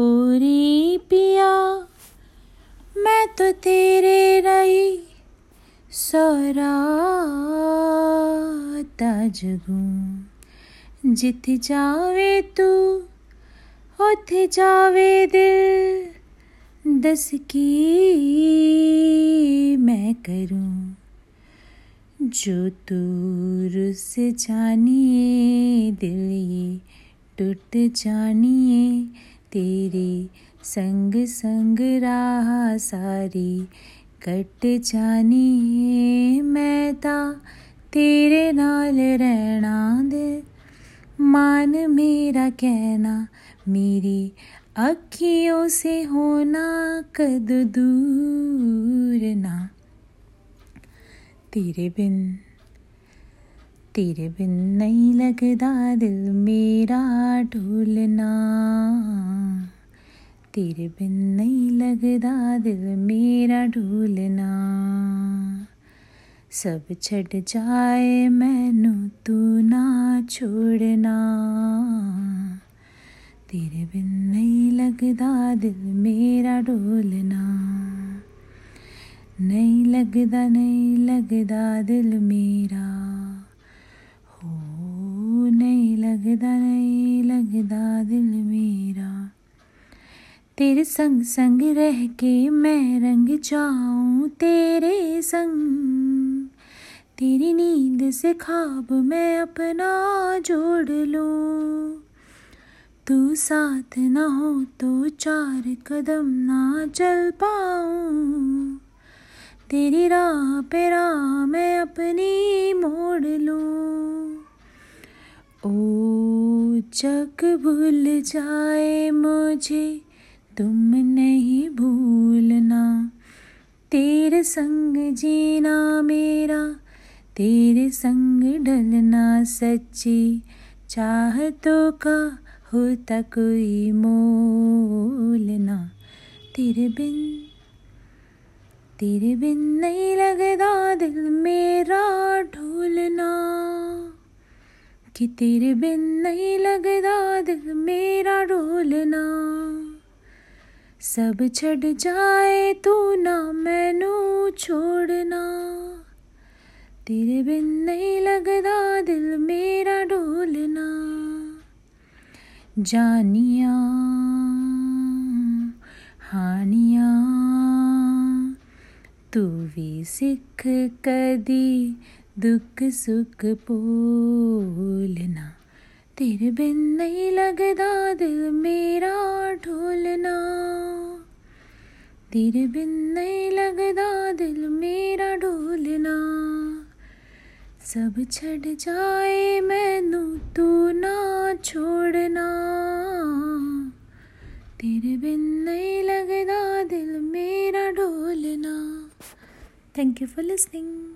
ओरी पिया, मैं तो तेरे रही सोरा जगू जित जावे तू उथे जावे दिल, दस की मैं करूँ। जो तू रुस जानिए, दिल ये टूट जानिए। तेरे संग संग राह सारी कट जानिए मैं ता तेरे नाल रहना दे। मान मेरा कहना, मेरी अखियों से होना कद दूर ना। तेरे बिन तेरे बिन नहीं लगदा दिल मेरा ढोलना। तेरे बिन नहीं लगदा दिल मेरा ढोलना। सब छड़ जाए मैनू तू ना छोड़ना। तेरे बिन नहीं लगदा दिल मेरा ढोलना। नहीं लगदा नहीं लगदा दिल मेरा हो नहीं लगदा नहीं, लगदा दिल मेरा। तेरे संग संग रह के मैं रंग जाऊँ तेरे संग। तेरी नींद से खाब मैं अपना जोड़ लूँ। तू साथ ना हो तो चार कदम ना चल पाऊँ। तेरी राह पे राह मैं अपनी मोड़ लूँ। ओ जग भूल जाए मुझे, तुम नहीं भूलना। तेरे संग जीना मेरा, तेरे संग ढलना सच्ची चाहतों का होता कोई मोलना। तेरे बिन तेरे बिन नहीं लगदा दिल मेरा कि तेरे बिन नहीं लगदा दिल मेरा ढोलना सब छड़ जाए तू ना मैनू छोड़ना। तेरे बिन नहीं लगदा दिल मेरा ढोलना जानिया, हानिया, तू भी सिख कदी दुख सुख बोलना तेरे बिन नहीं लगदा दिल मेरा ढोलना। तेरे बिन नहीं लगदा दिल मेरा ढोलना। सब छड़ जाए मैनू तू ना छोड़ना। तेरे बिन नहीं लगदा दिल मेरा ढोलना। Thank you for listening